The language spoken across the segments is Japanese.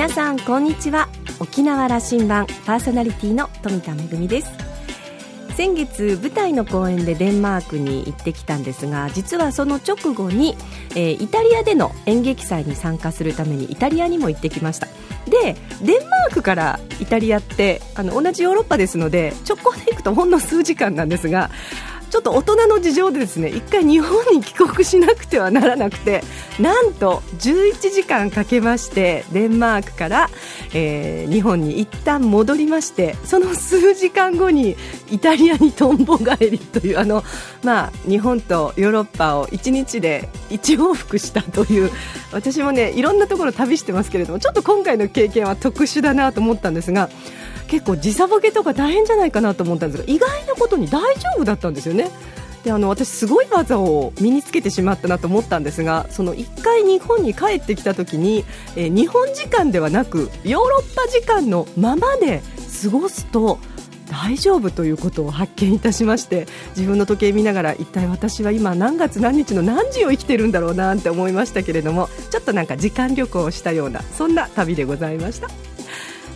皆さんこんにちは。沖縄羅針盤パーソナリティの富田恵です。先月舞台の公演でデンマークに行ってきたんですが実はその直後に、えー、イタリアでの演劇祭に参加するためにイタリアにも行ってきました。でデンマークからイタリアってあの同じヨーロッパですので直行で行くとほんの数時間なんですがちょっと大人の事情でですね一回日本に帰国しなくてはならなくてなんと11時間かけましてデンマークから、えー、日本に一旦戻りましてその数時間後にイタリアにとんぼ返りというあの、まあ、日本とヨーロッパを1日で1往復したという私もねいろんなところ旅してますけれどもちょっと今回の経験は特殊だなと思ったんですが結構時差ボケとか大変じゃないかなと思ったんですが意外なことに大丈夫だったんですよね。であの私、すごい技を身につけてしまったなと思ったんですがその1回日本に帰ってきた時に、えー、日本時間ではなくヨーロッパ時間のままで過ごすと大丈夫ということを発見いたしまして自分の時計見ながら一体私は今何月何日の何時を生きてるんだろうなって思いましたけれどもちょっとなんか時間旅行をしたようなそんな旅でございました。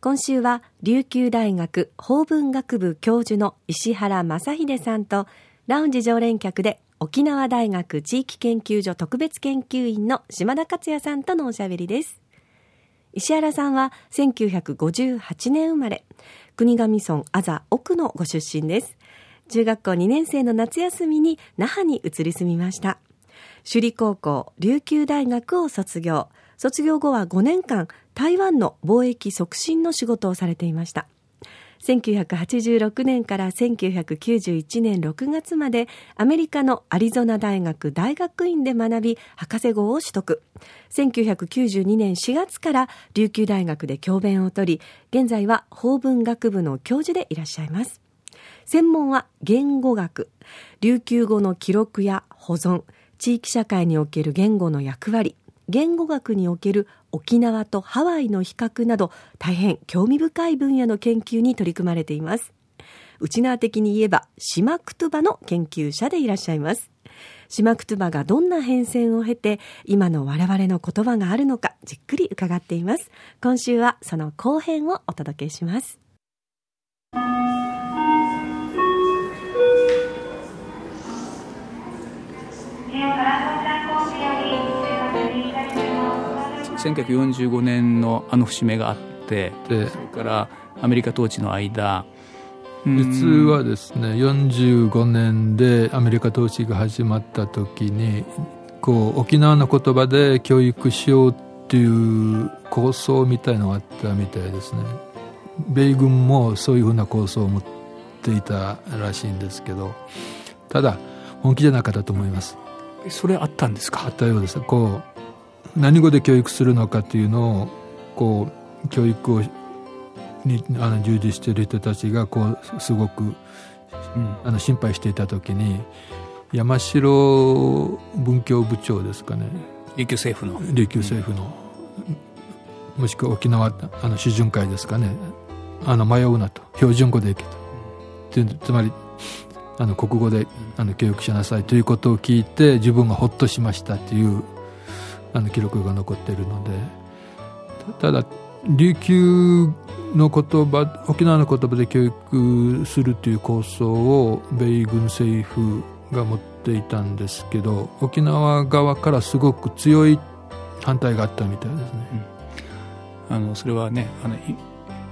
今週は琉球大学法文学部教授の石原正秀さんとラウンジ常連客で沖縄大学地域研究所特別研究員の島田克也さんとのおしゃべりです。石原さんは1958年生まれ国頭村あざ奥のご出身です。中学校2年生の夏休みに那覇に移り住みました。首里高校琉球大学を卒業。卒業後は5年間台湾の貿易促進の仕事をされていました。1986年から1991年6月までアメリカのアリゾナ大学大学院で学び博士号を取得。1992年4月から琉球大学で教鞭を取り現在は法文学部の教授でいらっしゃいます。専門は言語学。琉球語の記録や保存。地域社会における言語の役割。言語学における沖縄とハワイの比較など大変興味深い分野の研究に取り組まれています。内縄的に言えば島クトゥバの研究者でいらっしゃいます。島クトゥバがどんな変遷を経て今の我々の言葉があるのかじっくり伺っています。今週はその後編をお届けします。1945年のあの節目があってそれからアメリカ統治の間。実はですね45年でアメリカ統治が始まった時にこう沖縄の言葉で教育しようっていう構想みたいのがあったみたいですね。米軍もそういうふうな構想を持っていたらしいんですけどただ本気じゃなかったと思います。それあったんですか？あったようです。こう何語で教育するのかっていうのをこう教育をにあの従事している人たちがこうすごく、うん、あの心配していた時に山城文教部長ですかね。琉球政府の。琉球政府の、うん、もしくは沖縄あの主巡会ですかね。あの迷うなと。標準語でいけと。つまりあの国語であの教育しなさいということを聞いて自分がほっとしましたというあの記録が残っているのでただ琉球の言葉沖縄の言葉で教育するという構想を米軍政府が持っていたんですけど沖縄側からすごく強い反対があったみたいですね。うん、あのそれはねあの、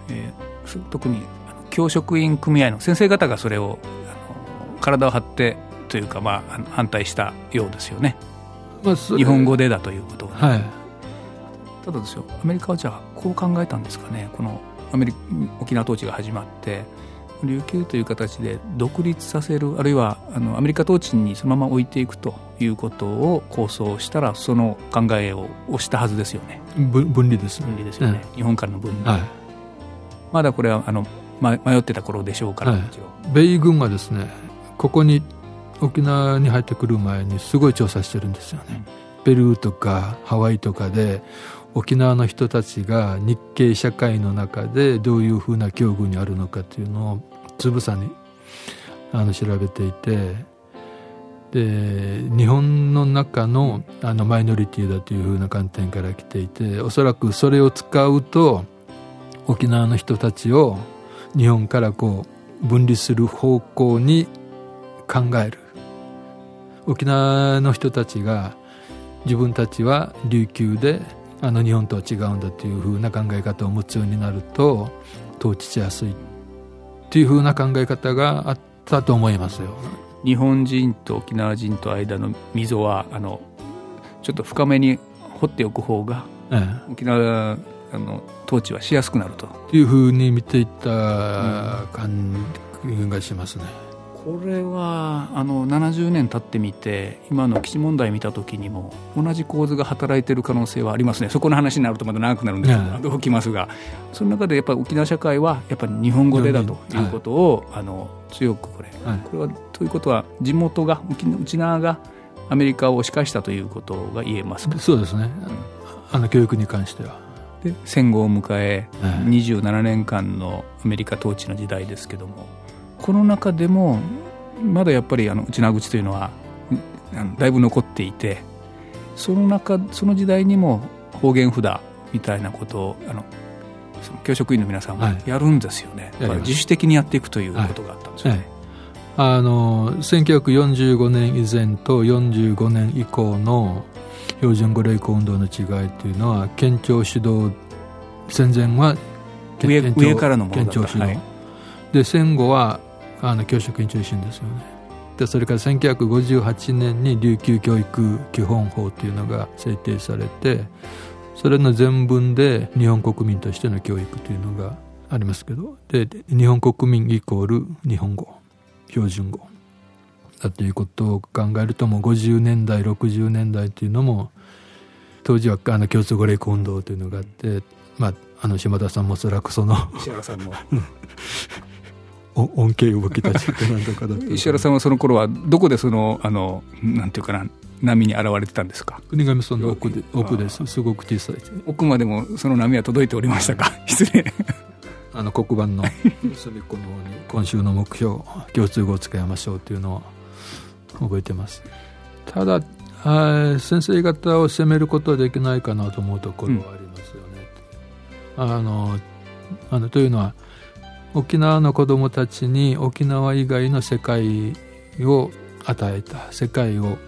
えー、特に教職員組合の先生方がそれを体を張ってというか、まあ、反対したようですよね。まあ、日本語でだということが、ね、はい、ただですよアメリカはじゃあこう考えたんですかね。このアメリ沖縄統治が始まって琉球という形で独立させるあるいはあのアメリカ統治にそのまま置いていくということを構想したらその考えを押したはずですよね。分離です。分離ですよね、うん、日本からの分離、はい、まだこれはあのま、迷ってた頃でしょうから、はい。米軍はですねここに沖縄に入ってくる前にすごい調査してるんですよね、ペルーとかハワイとかで沖縄の人たちが日系社会の中でどういうふうな境遇にあるのかっていうのをつぶさにあの調べていてで日本の中のあのマイノリティだというふうな観点から来ていておそらくそれを使うと沖縄の人たちを日本からこう分離する方向に考える沖縄の人たちが自分たちは琉球であの日本とは違うんだというふうな考え方を持つようになると統治しやすいっていうふうな考え方があったと思いますよ。日本人と沖縄人と間の溝はあのちょっと深めに掘っておく方がえ沖縄あの統治はしやすくなるとえ、っていうふうに見ていった感じがしますね。これはあの70年経ってみて今の基地問題見た時にも同じ構図が働いてる可能性はありますね。そこの話になるとまた長くなるんですねけど、きますがその中でやっぱり沖縄社会はやっぱり日本語でだということを、あの強くこれはい。これはということは地元が沖縄がアメリカを押し返したということが言えますか？そうですね。あの教育に関しては。で戦後を迎えはい27年間のアメリカ統治の時代ですけどもこの中でもまだやっぱりあの内縄口というのはだいぶ残っていてその中その時代にも方言札みたいなことをあのその教職員の皆さんははい。やるんですよね、やります。自主的にやっていくということがあったんですよ。ね、はい。あの1945年以前と45年以降の標準語励行運動の違いというのは県庁主導戦前は上からのものだった。はい。で戦後はあの教職員中心ですよね。でそれから1958年に琉球教育基本法というのが制定されてそれの全文で日本国民としての教育というのがありますけどで日本国民イコール日本語標準語。だということを考えるともう50年代60年代というのも当時はあの共通語励行運動というのがあって、まあ、あの島田さんもおそらくその石原さんも。お 恩恵動きたちってなんとかだ石原さんはその頃はどこでそのあのなんていうかな波に現れてたんですか？国頭村の奥で奥ですすごく小さい奥までもその波は届いておりましたか？失礼。あの黒板の隅っこの方に今週の目標共通語を使いましょうというのを覚えてます。ただ先生方を責めることはできないかなと思うところはありますよね、あのあのというのは沖縄の子どもたちに沖縄以外の世界を与えた世界を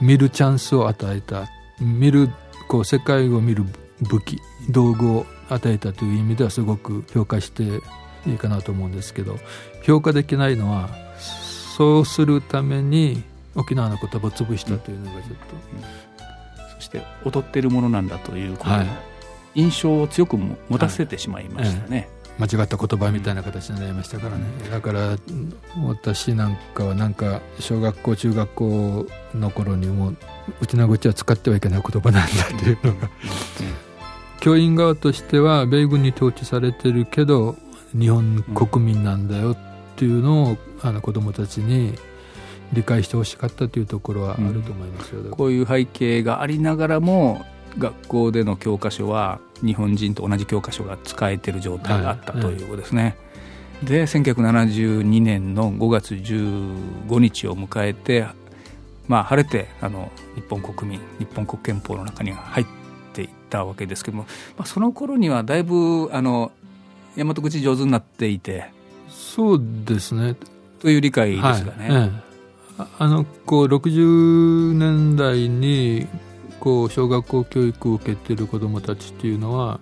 見るチャンスを与えた見るこう世界を見る武器道具を与えたという意味ではすごく評価していいかなと思うんですけど評価できないのはそうするために沖縄の言葉を潰したというのがちょっそして劣っているものなんだということ、はい。印象を強くも持たせてしまいましたね、と間違った言葉みたいな形になりましたからね。だからうん私なんかはなんか小学校中学校の頃にもううちの口は使ってはいけない言葉なんだというのが教員側としては米軍に統治されてるけど日本国民なんだよっていうのをあの子どもたちに理解してほしかったというところはあると思いますよ、だから。こういう背景がありながらも学校での教科書は日本人と同じ教科書が使えてる状態があったはいということですね、で1972年の5月15日を迎えてまあ晴れてあの日本国民日本国憲法の中に入っていったわけですけども、まあ、その頃にはだいぶあの大和口上手になっていて。そうですね。という理解ですがね、はい。ええ。ああのこう60年代にこう小学校教育を受けている子どもたちっていうのは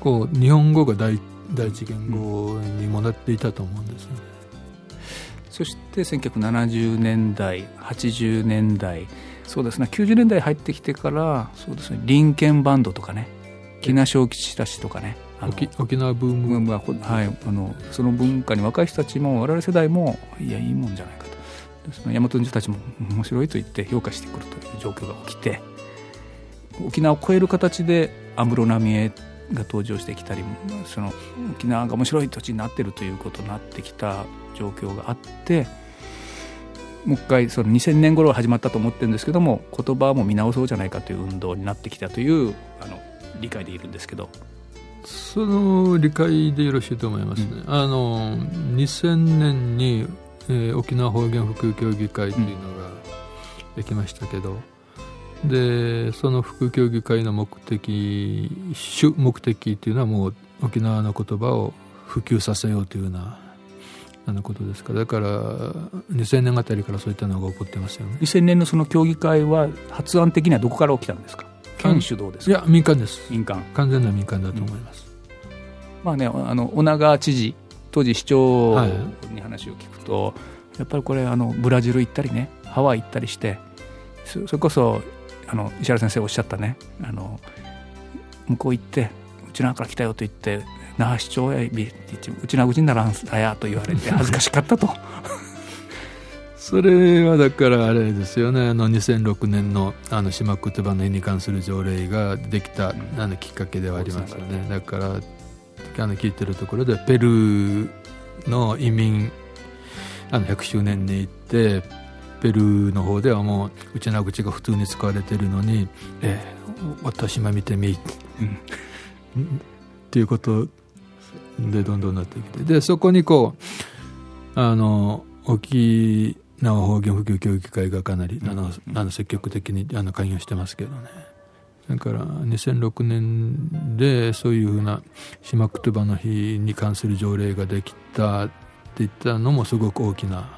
こう日本語が第第一言語にもなっていたと思うんですよね。そして1970年代80年代そうですね90年代入ってきてからそうですね林権バンドとかね木梨小吉たちとかね沖沖縄ブーム、まあこはい、あのその文化に若い人たちも我々世代もいやいいもんじゃないかその大和人たちも面白いと言って評価してくるという状況が起きて沖縄を超える形で安室奈美恵が登場してきたりその。沖縄が面白い土地になってるということになってきた状況があってもう一回その2000年頃始まったと思ってるんですけども言葉も見直そうじゃないかという運動になってきたというあの理解でいるんですけど。その理解でよろしいと思いますね、うん、あの2000年に、えー、沖縄方言普及協議会というのができましたけど、うん、でその普及協議会の目的主目的というのはもう沖縄の言葉を普及させようというようなあのことですから。だから2000年あたりからそういったのが起こってますよね。2000年のその協議会は発案的にはどこから起きたんですか？県主導ですか？いや民間です。民間。完全な民間だと思います、うん、まあねあの女川知事当時市長に話を聞くと、はい、やっぱりこれあのブラジル行ったりねハワイ行ったりしてそれこそあの石原先生おっしゃったねあの向こう行ってうちのから来たよと言って那覇市長やびうちな口にならんあやと言われて 恥ずかしかったと。それはだからあれですよねあの2006年のあの島言葉の絵に関する条例ができた、あのきっかけではありますよね。だからあの聞いてるところでペルーの移民あの100周年に行ってペルーの方ではもううちな口が普通に使われてるのに「えー、私も見てみ」うん、っていうことでどんどんなってきてでそこにこうあの沖縄方言普及協議会がかなりあのあの積極的にあの関与してますけどね。だから2006年でそういうふうな島言葉の日に関する条例ができたっていったのもすごく大きな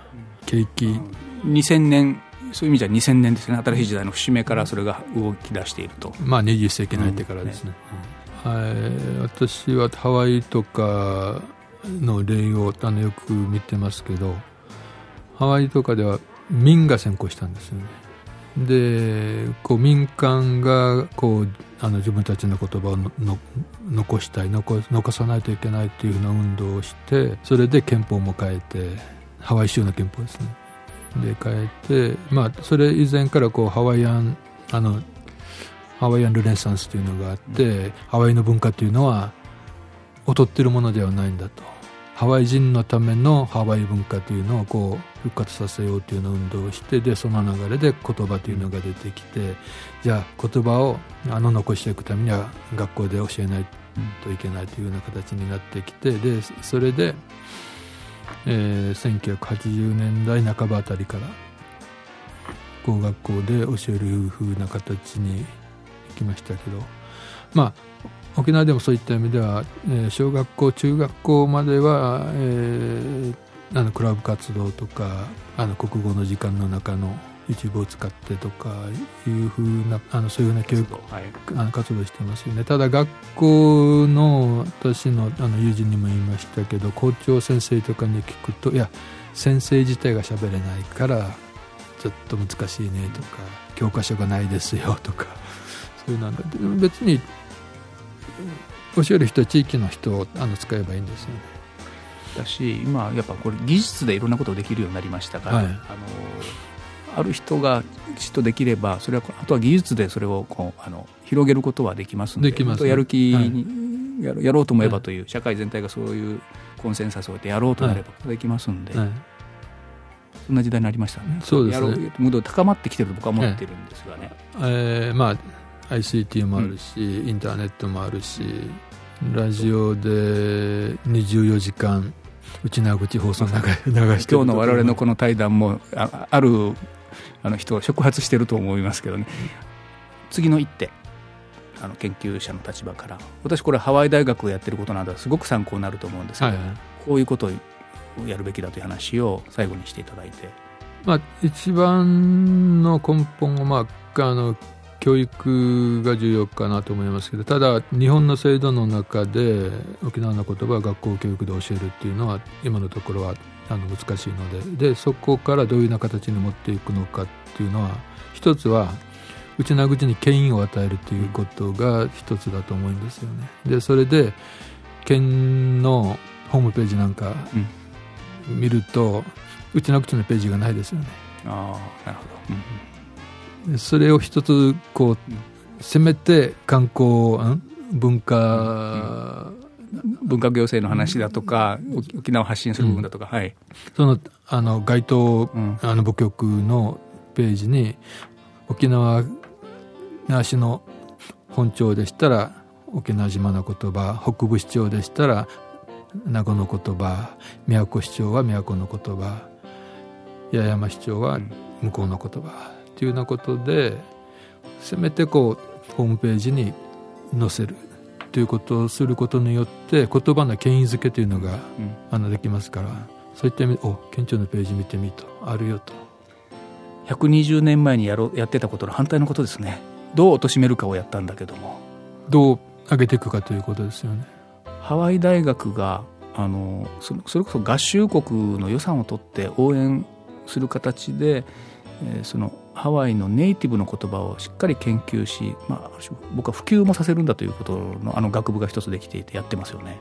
景気2000年そういう意味じゃ2000年ですね新しい時代の節目からそれが動き出していると。まあ20世紀に入ってからですね。うん、ねはい、私はハワイとかの例をあのよく見てますけどハワイとかでは民が先行したんですよねでこう民間がこうあの自分たちの言葉をの残したい残残さないといけないっていうふうな運動をしてそれで憲法も変えてハワイ州の憲法ですね。で変えてまあそれ以前からこうハワイアンあのハワイアンルネサンスというのがあって、ハワイの文化というのは劣ってるものではないんだと。ハワイ人のためのハワイ文化というのをこう復活させようというような運動をしてでその流れで言葉というのが出てきてじゃあ言葉をあの残していくためには学校で教えないといけないというような形になってきてでそれで、えー、1980年代半ばあたりからこう学校で教えるふうな形にいきましたけどまあ沖縄でもそういった意味では、えー、小学校中学校までは、えー、あのクラブ活動とかあの国語の時間の中の一部を使ってとかいうふうなあのそういうふうな教育、はい、あの活動してますよね。ただ学校の私のあの友人にも言いましたけど校長先生とかに聞くといや先生自体が喋れないからちょっと難しいねとか教科書がないですよとかそういうなんだ。別に教える人は地域の人をあの使えばいいんですよね。だし今やっぱこれ技術でいろんなことができるようになりましたから、はい、あのある人がきちっとできればそれはあとは技術でそれをこうあの広げることはできますのでできます、ね、やる気に、はい、やろうと思えばという、はい、社会全体がそういうコンセンサスを得てやろうとなればできますんで、はい、そんな時代になりましたね。そうですね。ムード高まってきてると僕は思ってるんですがね、えー、まあ ICT もあるし、うん、インターネットもあるしラジオで24時間内縄口放送流 して今日の我々のこの対談もああるあの人を触発してると思いますけどね、次の一手。あの研究者の立場から。私これハワイ大学をやってることなどはすごく参考になると思うんですけど、はいはい、こういうことをやるべきだという話を最後にしていただいて。まあ、一番の根本は、まあ、あの教育が重要かなと思いますけどただ日本の制度の中で沖縄の言葉を学校教育で教えるっていうのは今のところはあの難しいのででそこからどういうような形に持っていくのかっていうのは一つは内縄口に権威を与えるということが一つだと思うんですよね。でそれで県のホームページなんか見ると、うん、内縄口のページがないですよね。あなるほど、うんそれを一つこうせめて観光文化、文化行政の話だとか、沖縄を発信する部分だとか、はい。そのあの該当、うん。あの部局のページに沖縄那市の本町でしたら沖縄島の言葉北部市長でしたら名護の言葉宮古市長は宮古の言葉八重山市長は向こうの言葉っていうようなことでせめてこうホームページに載せる。ということをすることによって言葉の権威づけというのがうん。あのできますから。そういった意味でお県庁のページ見てみと。あるよと。120年前にやろうやってたことの反対のことですね。どう貶めるかをやったんだけども。どう上げていくかということですよね。ハワイ大学があのそそれこそ合衆国の予算を取って応援する形で、えーそのハワイのネイティブの言葉をしっかり研究し、まあ、僕は普及もさせるんだということのあの学部が一つできていてやってますよね。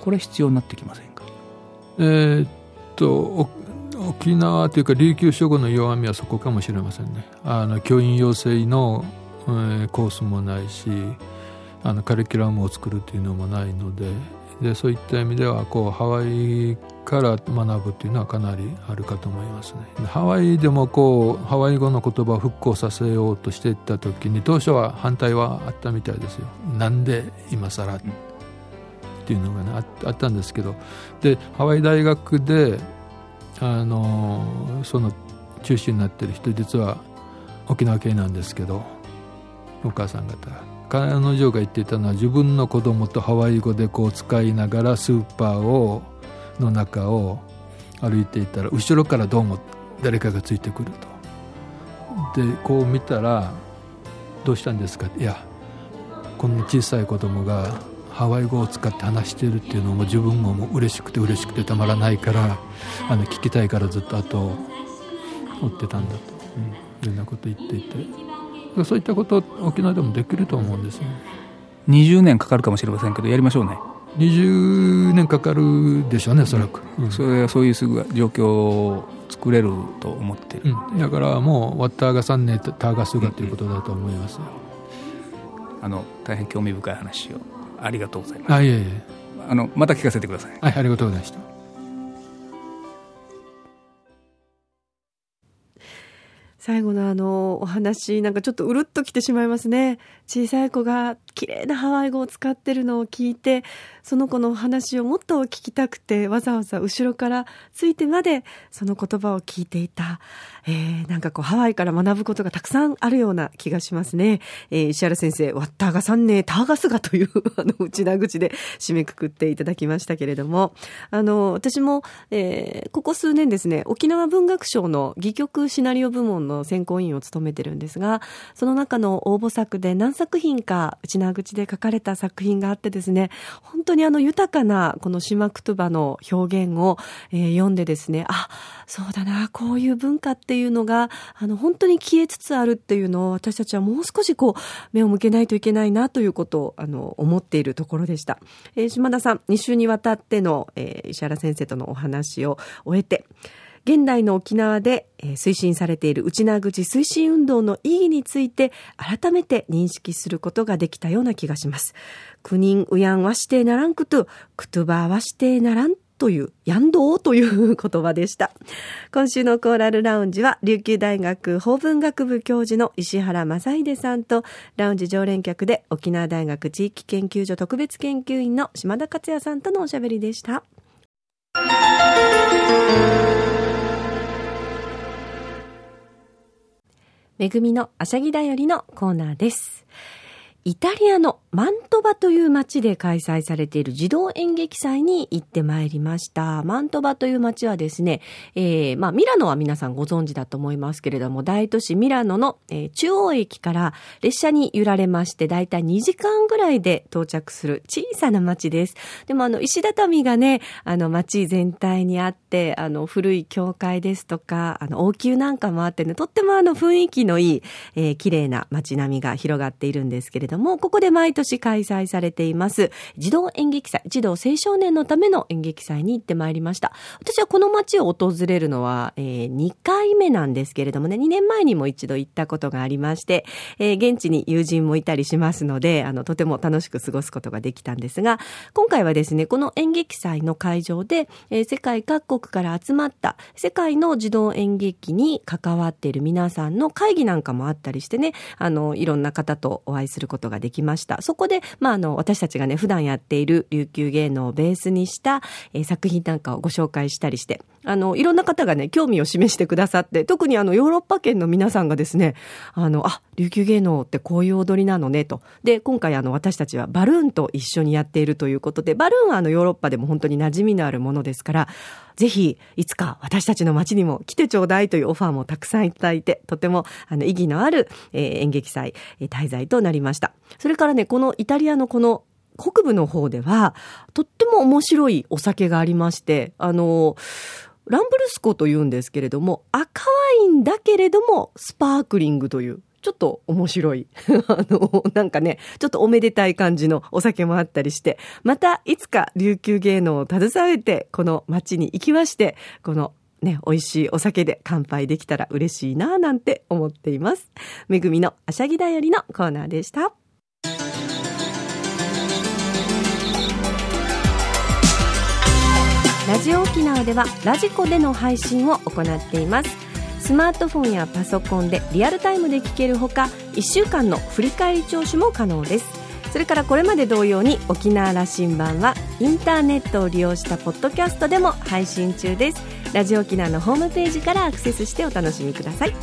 これ必要になってきませんか？えーっと沖縄というか琉球諸語の弱みはそこかもしれませんねあの教員養成の、えーコースもないしあのカリキュラムを作るというのもないのででそういった意味ではこうハワイから学ぶというのはかなりあるかと思いますね。ハワイでもこうハワイ語の言葉を復興させようとしていった時に当初は反対はあったみたいですよ。なんで今更っていうのがねああったんですけど。でハワイ大学であのその中心になってる人実は沖縄系なんですけどお母さん方彼女が言っていたのは自分の子供とハワイ語でこう使いながらスーパーをの中を歩いていたら後ろからどうも誰かがついてくると。でこう見たら「どうしたんですか?」いやこんな小さい子供がハワイ語を使って話してるっていうのも自分ももう嬉しくて嬉しくてたまらないからあの聞きたいからずっと後を追ってたんだと、うん。いうようなこと言っていて。そういったこと沖縄でもできると思うんですね20年かかるかもしれませんけどやりましょうね、20年かかるでしょうねおそらく、うん。それはそういうすぐ状況を作れると思ってる、うん。だからもうワッターが3年ターガスがということだと思いますよ、あの大変興味深い話を。ありがとうございます。あいえいえ。あのまた聞かせてください。はいありがとうございました最後のあのお話なんかちょっとうるっときてしまいますね。小さい子が綺麗なハワイ語を使ってるのを聞いてその子のお話をもっと聞きたくてわざわざ後ろからついてまでその言葉を聞いていた、えー、なんかこうハワイから学ぶことがたくさんあるような気がしますね、えー石原先生ワッターガさんねターガスガという あの内名口で締めくくっていただきましたけれども。あの私も、えーここ数年ですね沖縄文学賞の戯曲シナリオ部門の選考委員を務めてるんですがその中の応募作で何作品か内縄口で書かれた作品があってですね本当にあの豊かなこの島言葉の表現を、えー読んでですねあそうだなこういう文化っていうのがあの本当に消えつつあるっていうのを私たちはもう少しこう目を向けないといけないなということをあの思っているところでした、えー島田さん2週にわたっての、えー石原先生とのお話を終えて現代の沖縄で推進されている内縄口推進運動の意義について改めて認識することができたような気がします。国人うやんはしてならんくと、くとばはしてならんという、やんどうという言葉でした。今週のコーラルラウンジは、琉球大学法文学部教授の石原正秀さんと、ラウンジ常連客で沖縄大学地域研究所特別研究員の島田克也さんとのおしゃべりでした。めぐみのあしゃぎだよりのコーナーです。イタリアのマントバという街で開催されている児童演劇祭に行ってまいりました。マントバという街はですね、えー、まあミラノは皆さんご存知だと思いますけれども、大都市ミラノの、えー中央駅から列車に揺られまして、だいたい2時間ぐらいで到着する小さな街です。でもあの石畳がね、あの街全体にあって、あの古い教会ですとか、あの王宮なんかもあってね、とってもあの雰囲気のいい、えー綺麗な街並みが広がっているんですけれどもども、ここで毎年開催されています児童演劇祭、児童青少年のための演劇祭に行ってまいりました。私はこの街を訪れるのは、えー、2回目なんですけれどもね、2年前にも一度行ったことがありまして、えー、現地に友人もいたりしますので、あの、とても楽しく過ごすことができたんですが、今回はですね、この演劇祭の会場で、えー、世界各国から集まった世界の児童演劇に関わっている皆さんの会議なんかもあったりしてね、あの、いろんな方とお会いすることことができました。そこで、まあ、あの、私たちがね、普段やっている琉球芸能をベースにした、えー、作品なんかをご紹介したりして、あの、いろんな方がね、興味を示してくださって、特にあの、ヨーロッパ圏の皆さんがですね、あの、あ、琉球芸能ってこういう踊りなのね、と。で、今回あの、私たちはバルーンと一緒にやっているということで、バルーンはあの、ヨーロッパでも本当に馴染みのあるものですから、ぜひ、いつか私たちの街にも来てちょうだいというオファーもたくさんいただいて、とても、あの、意義のある、えー、演劇祭、滞在となりました。それからね、このイタリアのこの北部の方では、とっても面白いお酒がありまして、あの、ランブルスコというんですけれども、赤ワインだけれども、スパークリングという、ちょっと面白い。あの、なんかね、ちょっとおめでたい感じのお酒もあったりして、またいつか琉球芸能を携えて、この街に行きまして、このね、美味しいお酒で乾杯できたら嬉しいなぁなんて思っています。めぐみのあしゃぎだよりのコーナーでした。ラジオ沖縄ではラジコでの配信を行っていますスマートフォンやパソコンでリアルタイムで聞けるほか1週間の振り返り聴取も可能です。それからこれまで同様に沖縄羅針盤はインターネットを利用したポッドキャストでも配信中です。ラジオ沖縄のホームページからアクセスしてお楽しみください。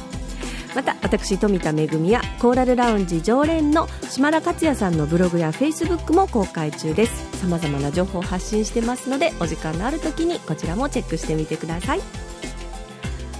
また私富田恵やコーラルラウンジ常連の島田克也さんのブログやフェイスブックも公開中です。さまざまな情報を発信してますのでお時間のある時にこちらもチェックしてみてください。